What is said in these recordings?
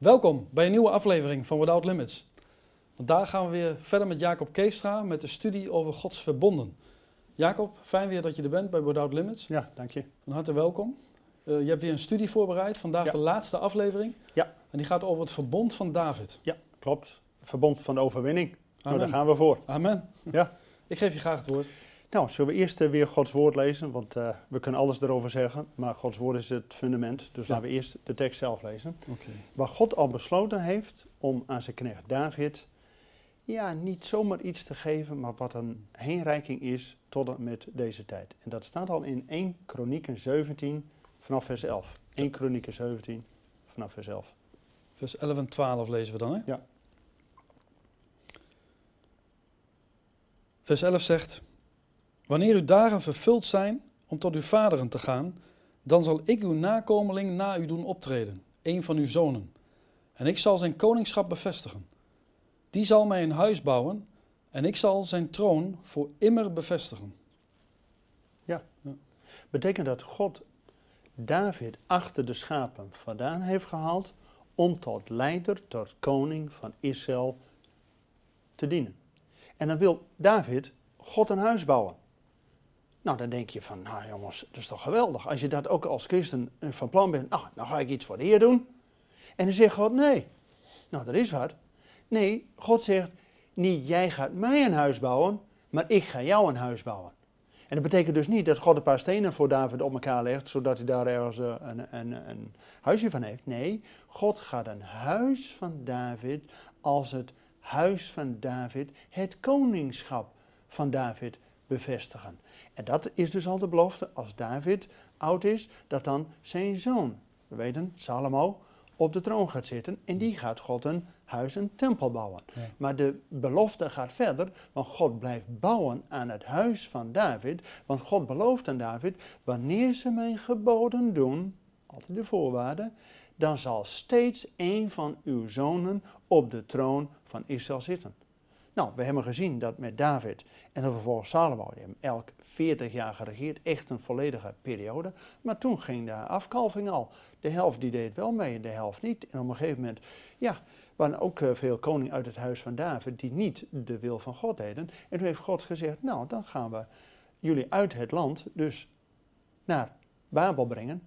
Welkom bij een nieuwe aflevering van Without Limits. Vandaag gaan we weer verder met Jacob Keestra met de studie over Gods verbonden. Jacob, fijn weer dat je er bent bij Without Limits. Ja, dank je. Van harte welkom. Uh, je hebt weer een studie voorbereid, vandaag Ja. de laatste aflevering. Ja. En die gaat over het verbond van David. Ja, klopt. Verbond van de overwinning. Nou, daar gaan we voor. Amen. Ja. Ik geef je graag het woord. Nou, zullen we eerst eh, weer Gods woord lezen? Want eh, we kunnen alles erover zeggen, maar Gods woord is het fundament. Dus Ja. laten we eerst de tekst zelf lezen. Oké. Waar God al besloten heeft om aan zijn knecht David, ja, niet zomaar iets te geven, maar wat een heenreiking is tot en met deze tijd. En dat staat al in 1 Kronieken 17 vanaf vers 11. 1 Kronieken 17 vanaf vers 11. Vers 11 en 12 lezen we dan, hè? Ja. Vers 11 zegt: Wanneer uw dagen vervuld zijn om tot uw vaderen te gaan, dan zal ik uw nakomeling na u doen optreden, een van uw zonen. En ik zal zijn koningschap bevestigen. Die zal mij een huis bouwen, en ik zal zijn troon voor immer bevestigen. Betekent dat God David achter de schapen vandaan heeft gehaald om tot leider, tot koning van Israël te dienen. En dan wil David God een huis bouwen. Nou, dan denk je van, nou jongens, dat is toch geweldig. Als je dat ook als christen eh, van plan bent, ah, nou ga ik iets voor de Heer doen. En dan zegt God, nee. Nou, dat is wat. Nee, God zegt, niet jij gaat mij een huis bouwen, maar ik ga jou een huis bouwen. En dat betekent dus niet dat God een paar stenen voor David op elkaar legt, zodat hij daar ergens eh, een, een huisje van heeft. Nee, God gaat een huis van David als het huis van David, het koningschap van David bevestigen. En dat is dus al de belofte, als David oud is, dat dan zijn zoon, we weten, Salomo, op de troon gaat zitten en die gaat God een huis, een tempel bouwen. Ja. Maar de belofte gaat verder, want God blijft bouwen aan het huis van David. Want God belooft aan David, wanneer ze mijn geboden doen, altijd de voorwaarde, dan zal steeds een van uw zonen op de troon van Israël zitten. Nou, we hebben gezien dat met David en dan vervolgens Salomo, die hebben elk 40 jaar geregeerd, echt een volledige periode. Maar toen ging de afkalving al. De helft die deed wel mee en de helft niet. En op een gegeven moment, ja, waren ook eh, veel koningen uit het huis van David die niet de wil van God deden. En toen heeft God gezegd, nou, dan gaan we jullie uit het land, dus naar Babel brengen.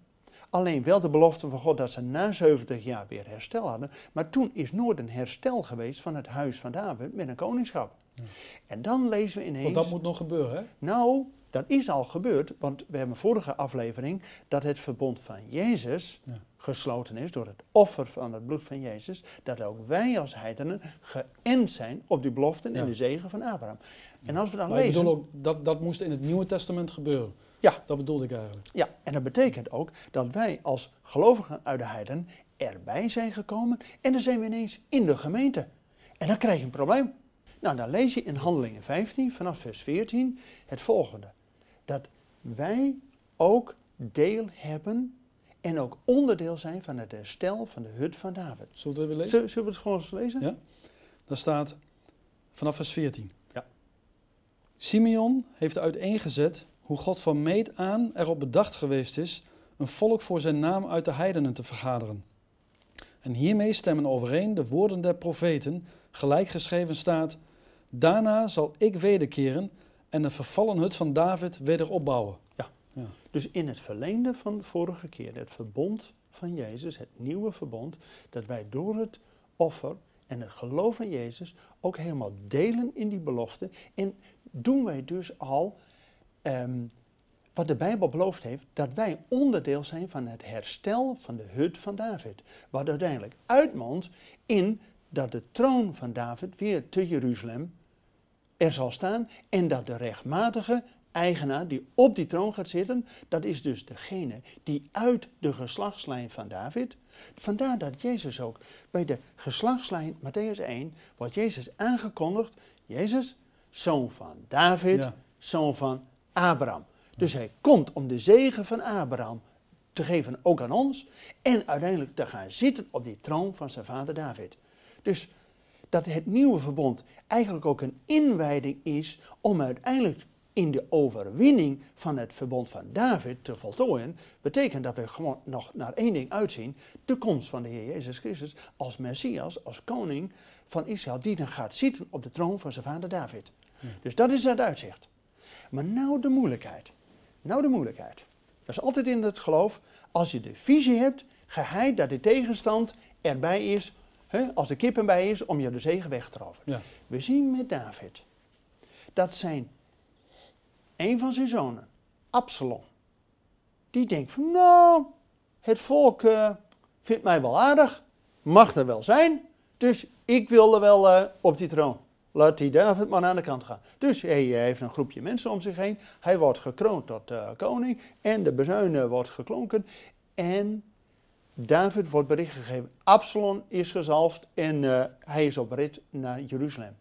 Alleen wel de belofte van God dat ze na 70 jaar weer herstel hadden. Maar toen is nooit een herstel geweest van het huis van David met een koningschap. Ja. En dan lezen we ineens... Want dat moet nog gebeuren, hè? Nou, dat is al gebeurd, want we hebben vorige aflevering dat het verbond van Jezus Ja. gesloten is door het offer van het bloed van Jezus, dat ook wij als heidenen geënt zijn op die beloften Ja. en de zegen van Abraham. En als we dan Maar ik lezen, bedoel ook, dat, dat moest in het Nieuwe Testament gebeuren. Ja. Dat bedoelde ik eigenlijk. ja, en dat betekent ook dat wij als gelovigen uit de heiden erbij zijn gekomen en dan zijn we ineens in de gemeente. En dan krijg je een probleem. Nou, dan lees je in Handelingen 15 vanaf vers 14 het volgende. Dat wij ook deel hebben en ook onderdeel zijn van het herstel van de hut van David. Zullen we het even lezen? Zullen, we het gewoon eens lezen? Ja. Daar staat vanaf vers 14. Ja. Simeon heeft uiteengezet hoe God van meet aan erop bedacht geweest is een volk voor zijn naam uit de heidenen te vergaderen. En hiermee stemmen overeen de woorden der profeten, gelijk geschreven staat: Daarna zal ik wederkeren en de vervallen hut van David weder opbouwen. Dus in het verlengde van de vorige keer, het verbond van Jezus, het nieuwe verbond, dat wij door het offer en het geloof in Jezus ook helemaal delen in die belofte. En doen wij dus al ehm, wat de Bijbel beloofd heeft, dat wij onderdeel zijn van het herstel van de hut van David. Wat uiteindelijk uitmondt in dat de troon van David weer te Jeruzalem er zal staan en dat de rechtmatige eigenaar die op die troon gaat zitten, dat is dus degene die uit de geslachtslijn van David. Vandaar dat Jezus ook bij de geslachtslijn, Matthäus 1, wordt Jezus aangekondigd, Jezus, zoon van David, Ja. zoon van Abraham. Dus hij komt om de zegen van Abraham te geven ook aan ons en uiteindelijk te gaan zitten op die troon van zijn vader David. Dus dat het nieuwe verbond eigenlijk ook een inwijding is om uiteindelijk in de overwinning van het verbond van David te voltooien, betekent dat we gewoon nog naar één ding uitzien: de komst van de Heer Jezus Christus als Messias, als koning van Israël, die dan gaat zitten op de troon van zijn vader David. Dus dat is het uitzicht. Maar nou de moeilijkheid. Nou de moeilijkheid. Dat is altijd in het geloof. Als je de visie hebt, geheid dat de tegenstand erbij is, hè, als de kip erbij is, om je de zegen weg te roven. Ja. We zien met David dat zijn een van zijn zonen, Absalom, die denkt van nou, het volk eh, vindt mij wel aardig, mag er wel zijn, dus ik wil er wel eh, op die troon. Laat die David maar aan de kant gaan. Dus hij heeft een groepje mensen om zich heen. Hij wordt gekroond tot eh, koning en de bezuinen wordt geklonken. En David wordt bericht gegeven, Absalom is gezalfd en eh, hij is op rit naar Jeruzalem.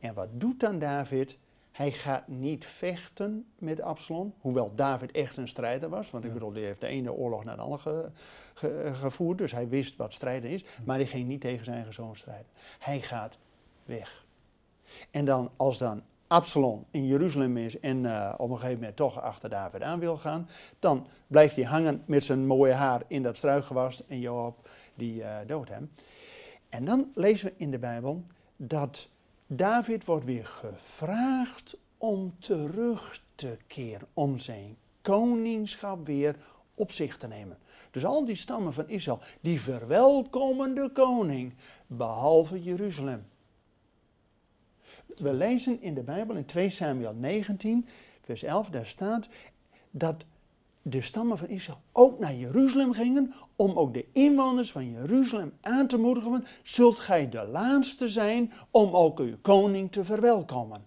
En wat doet dan David? Hij gaat niet vechten met Absalom, hoewel David echt een strijder was. Want ik bedoel, die heeft de ene oorlog naar de andere ge- ge- gevoerd, dus hij wist wat strijden is. Maar hij ging niet tegen zijn zoon strijden. Hij gaat weg. En dan, als dan Absalom in Jeruzalem is en eh, op een gegeven moment toch achter David aan wil gaan, dan blijft hij hangen met zijn mooie haar in dat struikgewas en Joab die eh doodt hem. En dan lezen we in de Bijbel dat David wordt weer gevraagd om terug te keren, om zijn koningschap weer op zich te nemen. Dus al die stammen van Israël, die verwelkomen de koning, behalve Jeruzalem. We lezen in de Bijbel in 2 Samuel 19, vers 11, daar staat dat de stammen van Israël ook naar Jeruzalem gingen om ook de inwoners van Jeruzalem aan te moedigen. Zult gij de laatste zijn om ook uw koning te verwelkomen?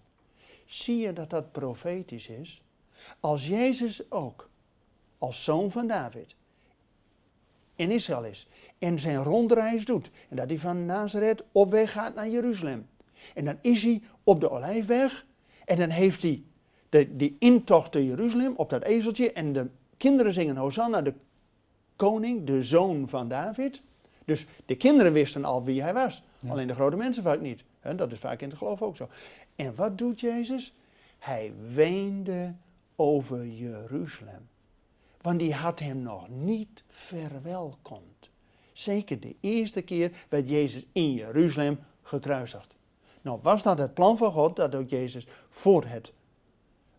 Zie je dat dat profetisch is? Als Jezus ook, als zoon van David, in Israël is en zijn rondreis doet en dat hij van Nazareth op weg gaat naar Jeruzalem. En dan is hij op de Olijfberg en dan heeft hij de, die intocht te Jeruzalem op dat ezeltje en de kinderen zingen Hosanna, de koning, de zoon van David. Dus de kinderen wisten al wie hij was, Ja. alleen de grote mensen vaak niet. Dat is vaak in het geloof ook zo. En wat doet Jezus? Hij weende over Jeruzalem. Want die had hem nog niet verwelkomd. Zeker de eerste keer werd Jezus in Jeruzalem gekruisigd. Nou, was dat het plan van God dat ook Jezus voor het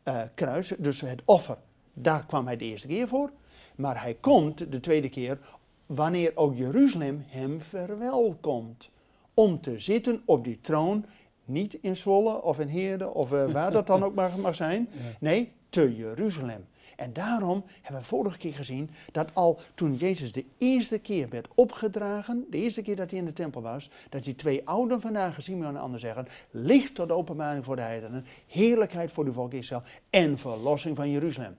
eh, kruis, dus het offer, daar kwam hij de eerste keer voor. Maar hij komt de tweede keer wanneer ook Jeruzalem hem verwelkomt. Om te zitten op die troon, niet in Zwolle of in Heerde of eh, waar dat dan ook mag, mag zijn. Nee, te Jeruzalem. En daarom hebben we vorige keer gezien dat al toen Jezus de eerste keer werd opgedragen, de eerste keer dat hij in de tempel was, dat die twee ouden vandaag, Simeon en Ander zeggen, licht tot openbaring voor de heidenen, heerlijkheid voor de volk Israël en verlossing van Jeruzalem.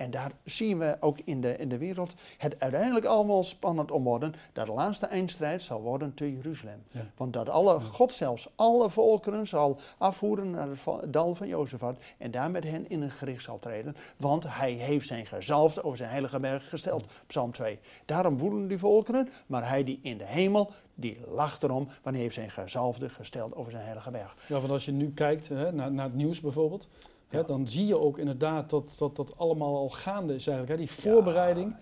En daar zien we ook in de, in de wereld het uiteindelijk allemaal spannend om worden, dat de laatste eindstrijd zal worden te Jeruzalem. Ja. Want dat alle, God zelfs alle volkeren zal afvoeren naar het dal van Jozefat en daar met hen in een gericht zal treden. Want hij heeft zijn gezalfde over zijn heilige berg gesteld, Psalm 2. Daarom woelen die volkeren, maar hij die in de hemel, die lacht erom, want hij heeft zijn gezalfde gesteld over zijn heilige berg. Ja, want als je nu kijkt hè, naar, naar het nieuws bijvoorbeeld, hè, dan zie je ook inderdaad dat dat, dat allemaal al gaande is eigenlijk. Hè, die voorbereiding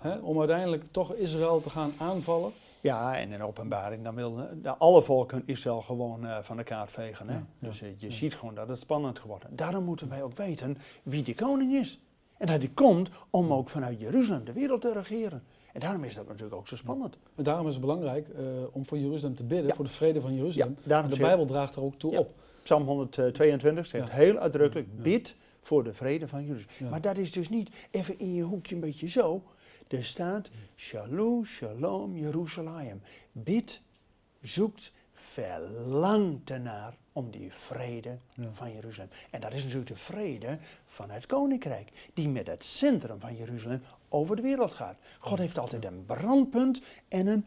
hè, om uiteindelijk toch Israël te gaan aanvallen. ja en in openbaring, dan wil alle volken Israël gewoon eh, van de kaart vegen. Hè? Ja, dus eh, je ja. ziet gewoon dat het spannend geworden is. Daarom moeten wij ook weten wie die koning is. En dat hij komt om ook vanuit Jeruzalem de wereld te regeren. En daarom is dat natuurlijk ook zo spannend. En daarom is het belangrijk eh, om voor Jeruzalem te bidden, Ja. voor de vrede van Jeruzalem. de Bijbel draagt er ook toe op. Psalm 122 zegt Ja. heel uitdrukkelijk, bid voor de vrede van Jeruzalem. Maar dat is dus niet even in je hoekje een beetje zo. Er staat, shalom, shalom, Jeruzalem. Bid, zoekt, verlangt ernaar om die vrede Ja. van Jeruzalem. En dat is natuurlijk de vrede van het koninkrijk, die met het centrum van Jeruzalem over de wereld gaat. God heeft altijd een brandpunt en een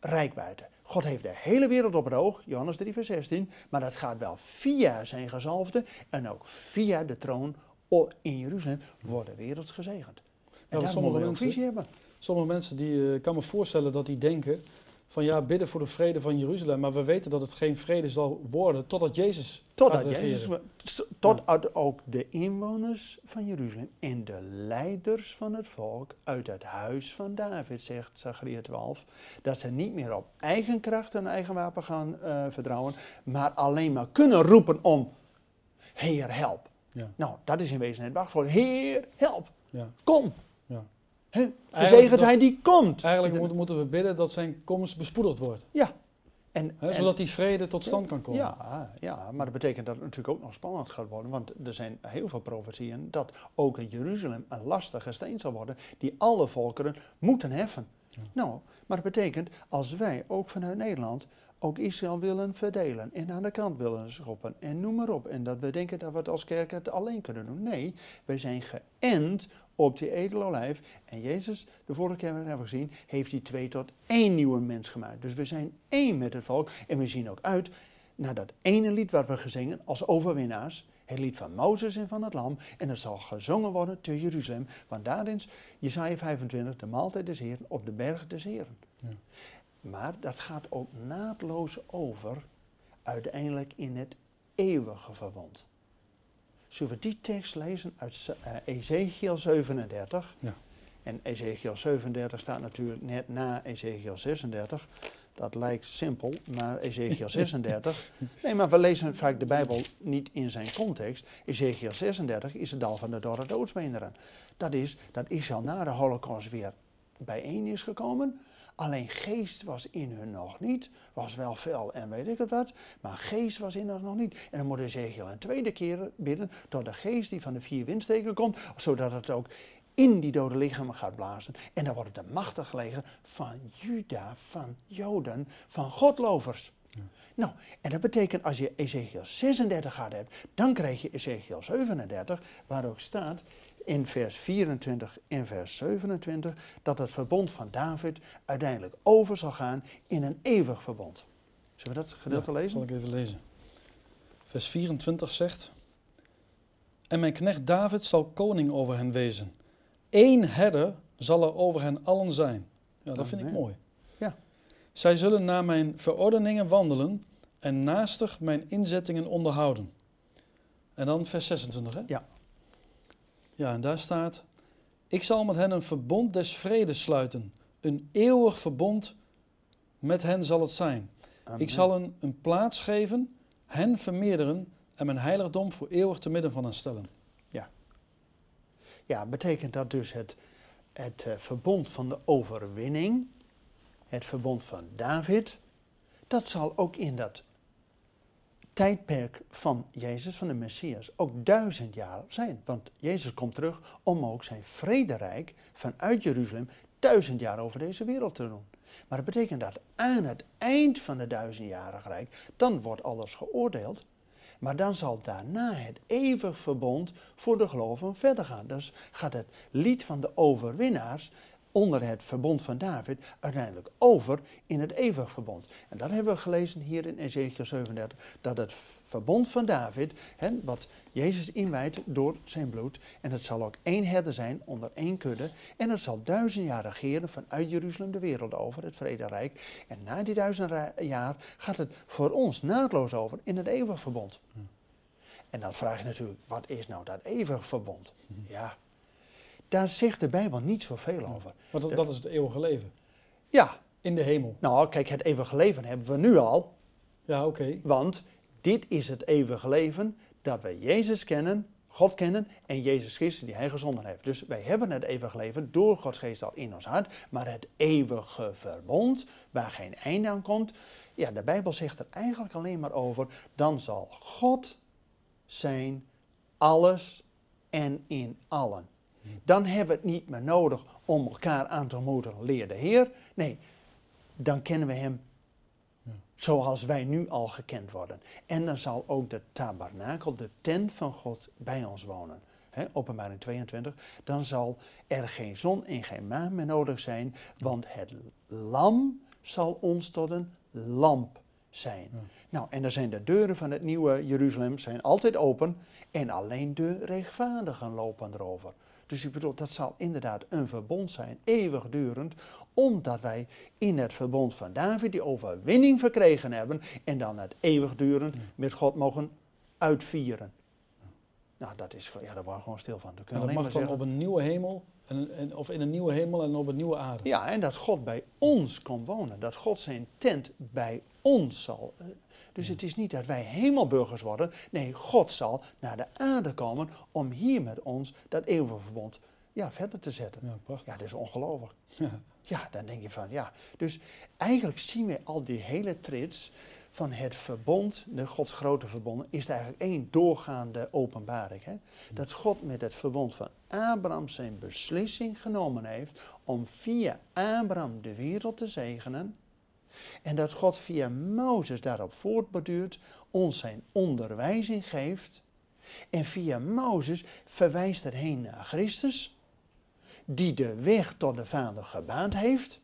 rijkwijde. God heeft de hele wereld op het oog, Johannes 3, vers 16, maar dat gaat wel via zijn gezalfde en ook via de troon in Jeruzalem wordt de wereld gezegend. En want daar sommige we een mensen- visie hebben. Sommige mensen, die, eh, kan me voorstellen dat die denken van ja, bidden voor de vrede van Jeruzalem. Maar we weten dat het geen vrede zal worden totdat Jezus Totdat. Jezus, tot ook de inwoners van Jeruzalem en de leiders van het volk uit het huis van David, zegt Zachariah 12, dat ze niet meer op eigen kracht en eigen wapen gaan eh, vertrouwen, maar alleen maar kunnen roepen om, Heer, help. Ja. Nou, dat is in wezen het wachtwoord. Heer, help. Ja. Kom. Gezegend hij die komt. Eigenlijk En- moet- moeten we bidden dat zijn komst bespoedigd wordt. Ja. En, zodat die vrede tot stand kan komen. Ja, ja, maar dat betekent dat het natuurlijk ook nog spannend gaat worden. Want er zijn heel veel profetieën dat ook in Jeruzalem een lastige steen zal worden. Die alle volkeren moeten heffen. Ja. Nou, maar dat betekent als wij ook vanuit Nederland ook Israël willen verdelen. En aan de kant willen schoppen. En noem maar op. En dat we denken dat we het als kerk het alleen kunnen doen. Nee, wij zijn geënt op die edele olijf. En Jezus, de vorige keer hebben we gezien, heeft die twee tot één nieuwe mens gemaakt. Dus we zijn één met het volk. En we zien ook uit naar dat ene lied wat we gezingen als overwinnaars. Het lied van Mozes en van het Lam. En dat zal gezongen worden te Jeruzalem. Want daarin is Jesaja 25, de maaltijd des Heren op de berg des Heren. Ja. Maar dat gaat ook naadloos over uiteindelijk in het eeuwige verbond. Zullen we die tekst lezen uit eh, Ezekiel 37? Ja. En Ezekiel 37 staat natuurlijk net na Ezekiel 36. Dat lijkt simpel, maar Ezekiel 36. Nee, maar we lezen vaak de Bijbel niet in zijn context. Ezekiel 36 is het dal van de dorre doodsbeenderen. Dat is dat Israël na de Holocaust weer bijeen is gekomen. Alleen geest was in hun nog niet. Was wel fel en weet ik het wat. Maar geest was in hun nog niet. En dan moet Ezekiel een tweede keer bidden. Door de geest die van de vier windstreken komt. Zodat het ook in die dode lichamen gaat blazen. En dan wordt het een machtig leger van Juda, van Joden, van Godlovers. Ja. Nou, en dat betekent als je Ezekiel 36 gaat hebt, dan krijg je Ezekiel 37, waar ook staat in vers 24 en vers 27 dat het verbond van David uiteindelijk over zal gaan in een eeuwig verbond. Zullen we dat gedeelte Ja, lezen? Zal ik even lezen. Vers 24 zegt: En mijn knecht David zal koning over hen wezen. Eén herder zal er over hen allen zijn. Ja, dat vind ik mooi. Ja. Zij zullen naar mijn verordeningen wandelen en naastig mijn inzettingen onderhouden. En dan vers 26, hè? Ja. Ja, en daar staat: Ik zal met hen een verbond des vredes sluiten. Een eeuwig verbond met hen zal het zijn. Amen. Ik zal hen een plaats geven, hen vermeerderen en mijn heiligdom voor eeuwig te midden van hen stellen. Ja, betekent dat dus het, het eh, verbond van de overwinning, het verbond van David, dat zal ook in dat tijdperk van Jezus, van de Messias, ook duizend jaar zijn. Want Jezus komt terug om ook zijn vrederijk vanuit Jeruzalem duizend jaar over deze wereld te doen. Maar dat betekent dat aan het eind van het duizendjarig rijk, dan wordt alles geoordeeld. Maar dan zal daarna het eeuwig verbond voor de gelovigen verder gaan. Dus gaat het lied van de overwinnaars onder het verbond van David uiteindelijk over in het eeuwig verbond. En dat hebben we gelezen hier in Ezekiel 37, dat het verbond van David, hè, wat Jezus inwijdt door zijn bloed, en het zal ook één herder zijn onder één kudde, en het zal duizend jaar regeren vanuit Jeruzalem de wereld over, het vrederijk. En na die duizend jaar gaat het voor ons naadloos over in het eeuwig verbond. En dan vraag je natuurlijk, wat is nou dat eeuwig verbond? Ja, daar zegt de Bijbel niet zoveel over. Maar dat, dat is het eeuwige leven. Ja, In de hemel. nou kijk, het eeuwige leven hebben we nu al, Ja, oké. want dit is het eeuwige leven dat we Jezus kennen, God kennen en Jezus Christus die Hij gezonden heeft. Dus wij hebben het eeuwige leven door Gods geest al in ons hart, maar het eeuwige verbond, waar geen einde aan komt, ja, de Bijbel zegt er eigenlijk alleen maar over, dan zal God zijn alles en in allen. Dan hebben we het niet meer nodig om elkaar aan te moedigen, leer de Heer. Nee, dan kennen we Hem zoals wij nu al gekend worden. En dan zal ook de tabernakel, de tent van God, bij ons wonen. Hè, openbaring 22. Dan zal er geen zon en geen maan meer nodig zijn, want het lam zal ons tot een lamp zijn. Ja. Nou, en dan zijn de deuren van het nieuwe Jeruzalem zijn altijd open en alleen de rechtvaardigen lopen erover. Dus ik bedoel, dat zal inderdaad een verbond zijn, eeuwigdurend, Omdat wij in het verbond van David die overwinning verkregen hebben en dan het eeuwigduren met God mogen uitvieren. Nou, dat is, ja, daar waren we gewoon stil van. Dat, dat mag dan op een nieuwe hemel, en, en, of in een nieuwe hemel en op een nieuwe aarde. Ja, en dat God bij ons kon wonen. Dat God zijn tent bij ons zal. Dus het is niet dat wij hemelburgers worden. Nee, God zal naar de aarde komen om hier met ons dat eeuwige verbond ja, verder te zetten. Ja, prachtig. Ja, dat is ongelooflijk. Ja. ja, dan denk je van ja. Dus eigenlijk zien we al die hele trits van het verbond, de Gods grote verbond, is er eigenlijk één doorgaande openbaring. Hè? Dat God met het verbond van Abraham zijn beslissing genomen heeft om via Abraham de wereld te zegenen. En dat God via Mozes daarop voortborduurt, ons zijn onderwijzing geeft. En via Mozes verwijst er heen naar Christus, die de weg tot de Vader gebaand heeft.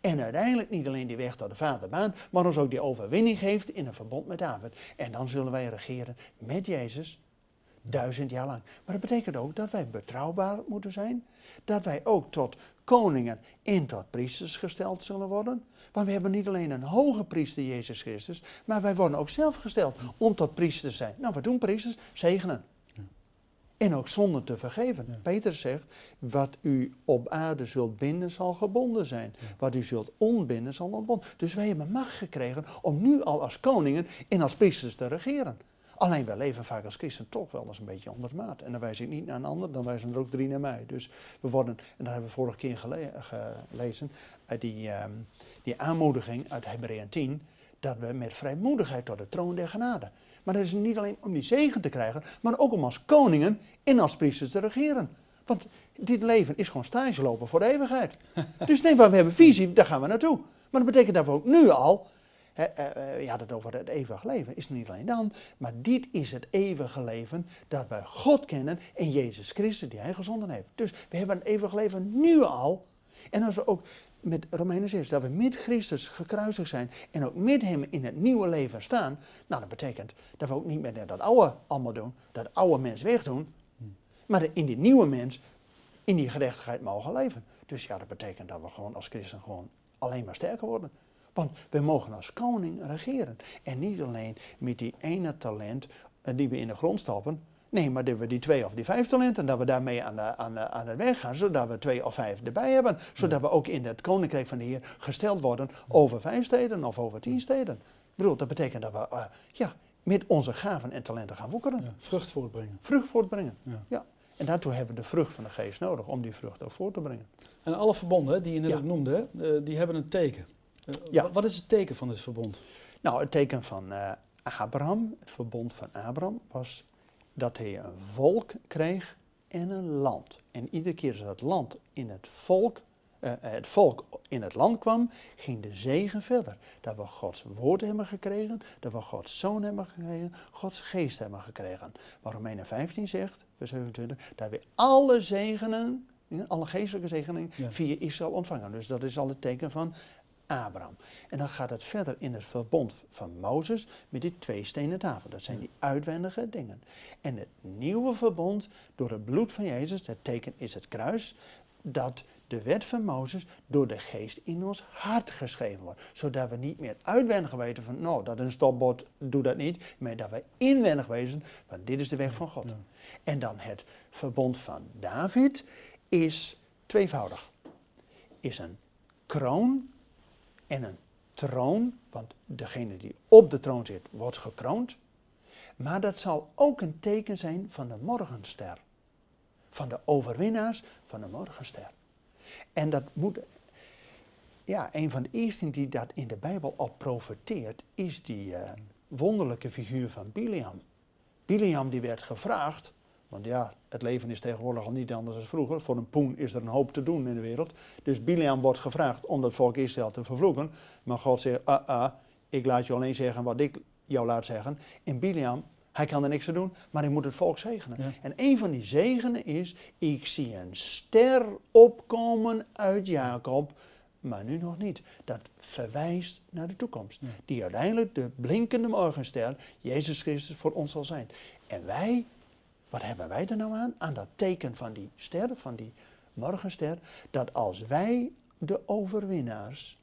En uiteindelijk niet alleen die weg tot de Vader baant, maar ons ook die overwinning geeft in een verbond met David. En dan zullen wij regeren met Jezus duizend jaar lang. Maar dat betekent ook dat wij betrouwbaar moeten zijn. Dat wij ook tot koningen en tot priesters gesteld zullen worden. Want we hebben niet alleen een hoge priester, Jezus Christus, maar wij worden ook zelf gesteld om tot priester te zijn. Nou, wat doen priesters? Zegenen. En ook zonder te vergeven. Peter zegt, wat u op aarde zult binden zal gebonden zijn. Wat u zult ontbinden zal ontbonden. Dus wij hebben macht gekregen om nu al als koningen en als priesters te regeren. Alleen wij leven vaak als christen toch wel eens een beetje onder maat. En dan wijs ik niet naar een ander, dan wijzen er ook drie naar mij. Dus we worden, en dat hebben we vorige keer gelezen, uit die, um, die aanmoediging uit Hebreeën 10, dat we met vrijmoedigheid tot de troon der genade. Maar dat is niet alleen om die zegen te krijgen, maar ook om als koningen en als priesters te regeren. Want dit leven is gewoon stage lopen voor de eeuwigheid. dus nee, waar we hebben visie, daar gaan we naartoe. Maar dat betekent dat we ook nu al, hè, uh, ja, dat over het eeuwige leven is niet alleen dan, maar dit is het eeuwige leven dat wij God kennen en Jezus Christus die Hij gezonden heeft. Dus we hebben een eeuwig leven nu al. En als we ook met Romeinen 6, dat we met Christus gekruisigd zijn en ook met Hem in het nieuwe leven staan, nou dat betekent dat we ook niet meer dat oude allemaal doen, dat oude mens wegdoen, maar in die nieuwe mens in die gerechtigheid mogen leven. Dus ja, dat betekent dat we gewoon als christen gewoon alleen maar sterker worden. Want we mogen als koning regeren. En niet alleen met die ene talent eh, die we in de grond stoppen, Nee, maar dat we die twee of die vijf talenten, dat we daarmee aan de, aan, de, aan de weg gaan, zodat we twee of vijf erbij hebben. Zodat we ook in het koninkrijk van de Heer gesteld worden over vijf steden of over tien steden. Ik bedoel, dat betekent dat we uh, ja, met onze gaven en talenten gaan woekeren. Ja, vrucht voortbrengen. Vrucht voortbrengen, ja. ja. En daartoe hebben we de vrucht van de geest nodig om die vrucht ook voort te brengen. En alle verbonden die je net noemde, uh, die hebben een teken. Ja. Wat is het teken van dit verbond? Nou, het teken van Abraham, het verbond van Abraham, was dat hij een volk kreeg en een land. En iedere keer dat het land in het volk, uh, het volk in het land kwam, ging de zegen verder. Dat we Gods woord hebben gekregen, dat we Gods zoon hebben gekregen, Gods geest hebben gekregen. Waar Romeinen 15 zegt, vers 27, dat we alle zegenen, alle geestelijke zegeningen via Israël ontvangen. Dus dat is al het teken van Abraham. En dan gaat het verder in het verbond van Mozes met die twee stenen tafel. Dat zijn die uitwendige dingen. En het nieuwe verbond door het bloed van Jezus, het teken is het kruis, dat de wet van Mozes door de geest in ons hart geschreven wordt. Zodat we niet meer uitwendig weten van, nou, dat een stopbord doet dat niet. Maar dat wij inwendig weten, want dit is de weg van God. En dan het verbond van David is tweevoudig. Is een kroon en een troon, want degene die op de troon zit, wordt gekroond. Maar dat zal ook een teken zijn van de morgenster. Van de overwinnaars van de morgenster. En dat moet. Ja, een van de eersten die dat in de Bijbel al profeteert, is die uh, wonderlijke figuur van Biliam. Biliam die werd gevraagd want ja, het leven is tegenwoordig al niet anders dan vroeger. Voor een poen is er een hoop te doen in de wereld. Dus Biliam wordt gevraagd om dat volk Israël te vervloeken. Maar God zegt, ah, ah, ik laat je alleen zeggen wat ik jou laat zeggen. En Biliam, hij kan er niks aan doen, maar hij moet het volk zegenen. En een van die zegenen is, ik zie een ster opkomen uit Jacob, maar nu nog niet. Dat verwijst naar de toekomst. Die uiteindelijk de blinkende morgenster, Jezus Christus, voor ons zal zijn. En wij wat hebben wij er nou aan? Aan dat teken van die ster, van die morgenster, dat als wij de overwinnaars.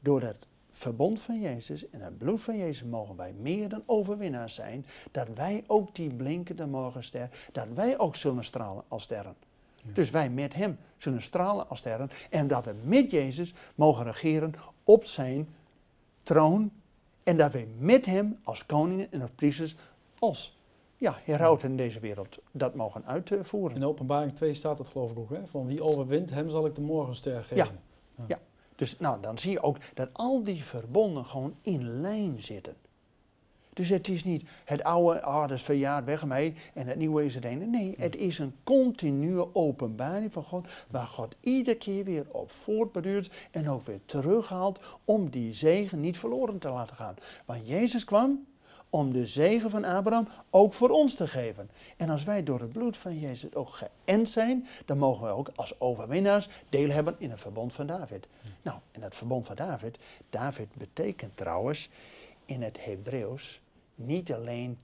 Door het verbond van Jezus en het bloed van Jezus mogen wij meer dan overwinnaars zijn. Dat wij ook die blinkende morgenster, dat wij ook zullen stralen als sterren. Dus wij met hem zullen stralen als sterren. En dat we met Jezus mogen regeren op zijn troon. En dat wij met hem als koningen en als priesters, als ja, herauten in deze wereld, dat mogen uitvoeren. In openbaring 2 staat het geloof ik ook, hè? van wie overwint, hem zal ik de morgenster geven. Ja. ja. Dus nou, dan zie je ook dat al die verbonden gewoon in lijn zitten. Dus het is niet het oude, ah, dat is verjaard weg mee en het nieuwe is het ene. Nee, het is een continue openbaring van God, waar God iedere keer weer op voortbeduurt en ook weer terughaalt om die zegen niet verloren te laten gaan. Want Jezus kwam om de zegen van Abraham ook voor ons te geven. En als wij door het bloed van Jezus ook geënt zijn, dan mogen we ook als overwinnaars deel hebben in het verbond van David. Nou, en het verbond van David, David betekent trouwens in het Hebreeuws niet alleen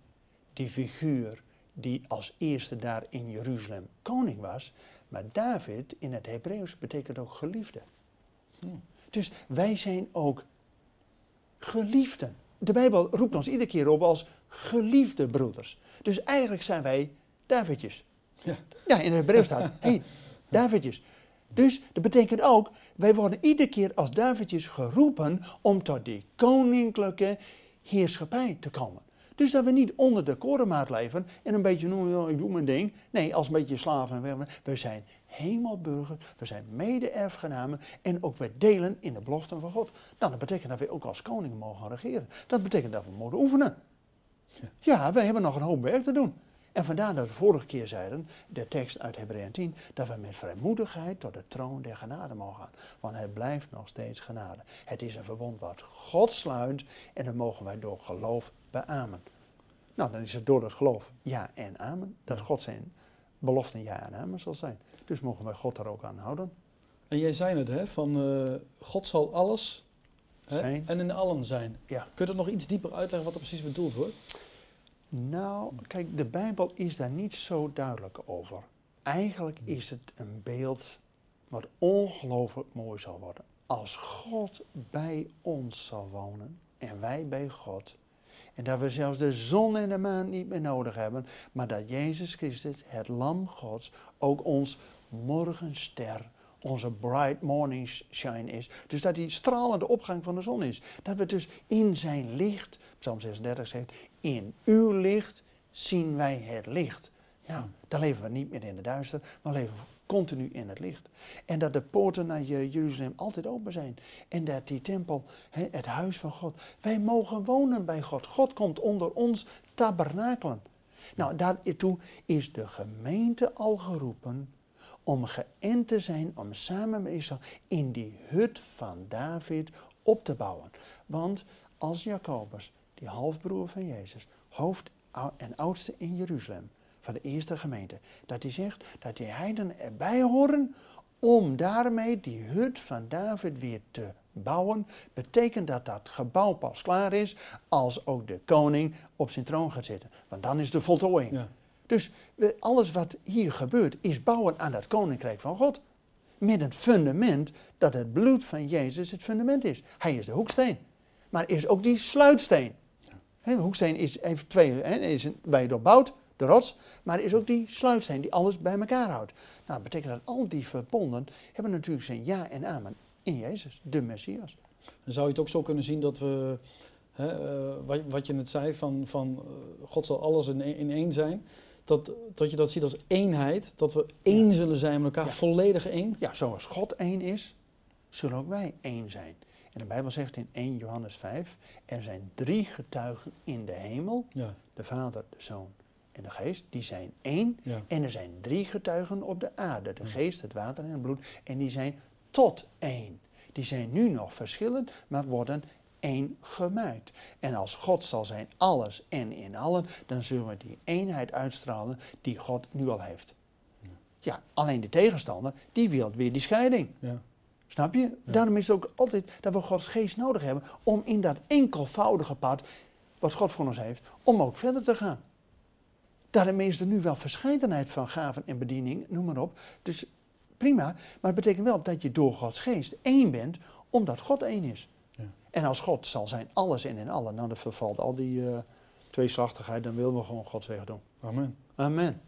die figuur die als eerste daar in Jeruzalem koning was, maar David in het Hebreeuws betekent ook geliefde. Hmm. Dus wij zijn ook geliefden. De Bijbel roept ons iedere keer op als geliefde broeders. Dus eigenlijk zijn wij Davidjes. Ja, ja in het Hebreeuws staat, hey, Davidjes. Dus dat betekent ook, wij worden iedere keer als Davidjes geroepen om tot die koninklijke heerschappij te komen. Dus dat we niet onder de korenmaat leven en een beetje, nou, ik doe mijn ding. Nee, als een beetje slaven. We zijn hemelburgers, we zijn mede-erfgenamen en ook we delen in de beloften van God. Nou, dat betekent dat we ook als koning mogen regeren. Dat betekent dat we mogen oefenen. Ja, wij hebben nog een hoop werk te doen. En vandaar dat we vorige keer zeiden, de tekst uit Hebreeën 10, dat we met vrijmoedigheid tot de troon der genade mogen gaan. Want het blijft nog steeds genade. Het is een verbond wat God sluit en dat mogen wij door geloof beamen. Nou, dan is het door het geloof ja en amen, dat God zijn beloften ja en amen zal zijn. Dus mogen wij God daar ook aan houden. En jij zei het, hè, van uh, God zal alles hè, zijn. en in allen zijn. Ja. Kun je dat nog iets dieper uitleggen wat er precies bedoeld wordt? Nou, kijk, de Bijbel is daar niet zo duidelijk over. Eigenlijk is het een beeld wat ongelooflijk mooi zal worden. Als God bij ons zal wonen en wij bij God. En dat we zelfs de zon en de maan niet meer nodig hebben, maar dat Jezus Christus, het Lam Gods, ook ons morgenster, onze bright morning shine is. Dus dat die stralende opgang van de zon is. Dat we dus in zijn licht, Psalm 36 zegt, in uw licht zien wij het licht. Nou, dan leven we niet meer in de duister, maar leven continu in het licht. En dat de poorten naar Jeruzalem altijd open zijn. En dat die tempel, het huis van God, wij mogen wonen bij God. God komt onder ons tabernakelen. Nou, daartoe is de gemeente al geroepen om geënt te zijn, om samen met Israël in die hut van David op te bouwen. Want als Jacobus, die halfbroer van Jezus, hoofd en oudste in Jeruzalem, van de eerste gemeente, dat hij zegt dat die heidenen erbij horen om daarmee die hut van David weer te bouwen, betekent dat dat gebouw pas klaar is als ook de koning op zijn troon gaat zitten. Want dan is de voltooiing. Ja. Dus alles wat hier gebeurt is bouwen aan dat koninkrijk van God. Met het fundament dat het bloed van Jezus het fundament is. Hij is de hoeksteen. Maar is ook die sluitsteen. de hoeksteen is, heeft twee, he, is bij doorbouwd, de rots, maar er is ook die sluitsteen die alles bij elkaar houdt. Nou, dat betekent dat al die verbonden hebben natuurlijk zijn ja en amen in Jezus, de Messias. En zou je het ook zo kunnen zien dat we, hè, uh, wat, wat, je net zei, van, van uh, God zal alles in, in één zijn, dat, dat je dat ziet als eenheid, dat we één zullen zijn met elkaar, volledig één? Ja, zoals God één is, zullen ook wij één zijn. En de Bijbel zegt in 1 Johannes 5, er zijn drie getuigen in de hemel, ja. de Vader, de Zoon en de Geest, die zijn één. En er zijn drie getuigen op de aarde, de Geest, het water en het bloed, en die zijn tot één. Die zijn nu nog verschillend, maar worden één gemaakt. En als God zal zijn alles en in allen, dan zullen we die eenheid uitstralen die God nu al heeft. Ja, alleen de tegenstander, die wil weer die scheiding. Ja. Snap je? Daarom is het ook altijd dat we Gods geest nodig hebben om in dat enkelvoudige pad, wat God voor ons heeft, om ook verder te gaan. Daarom is er nu wel verscheidenheid van gaven en bediening, noem maar op. Dus prima. Maar het betekent wel dat je door Gods geest één bent, omdat God één is. Ja. En als God zal zijn alles en in allen, nou dan vervalt al die uh, tweeslachtigheid, dan willen we gewoon Gods weg doen. Amen. Amen.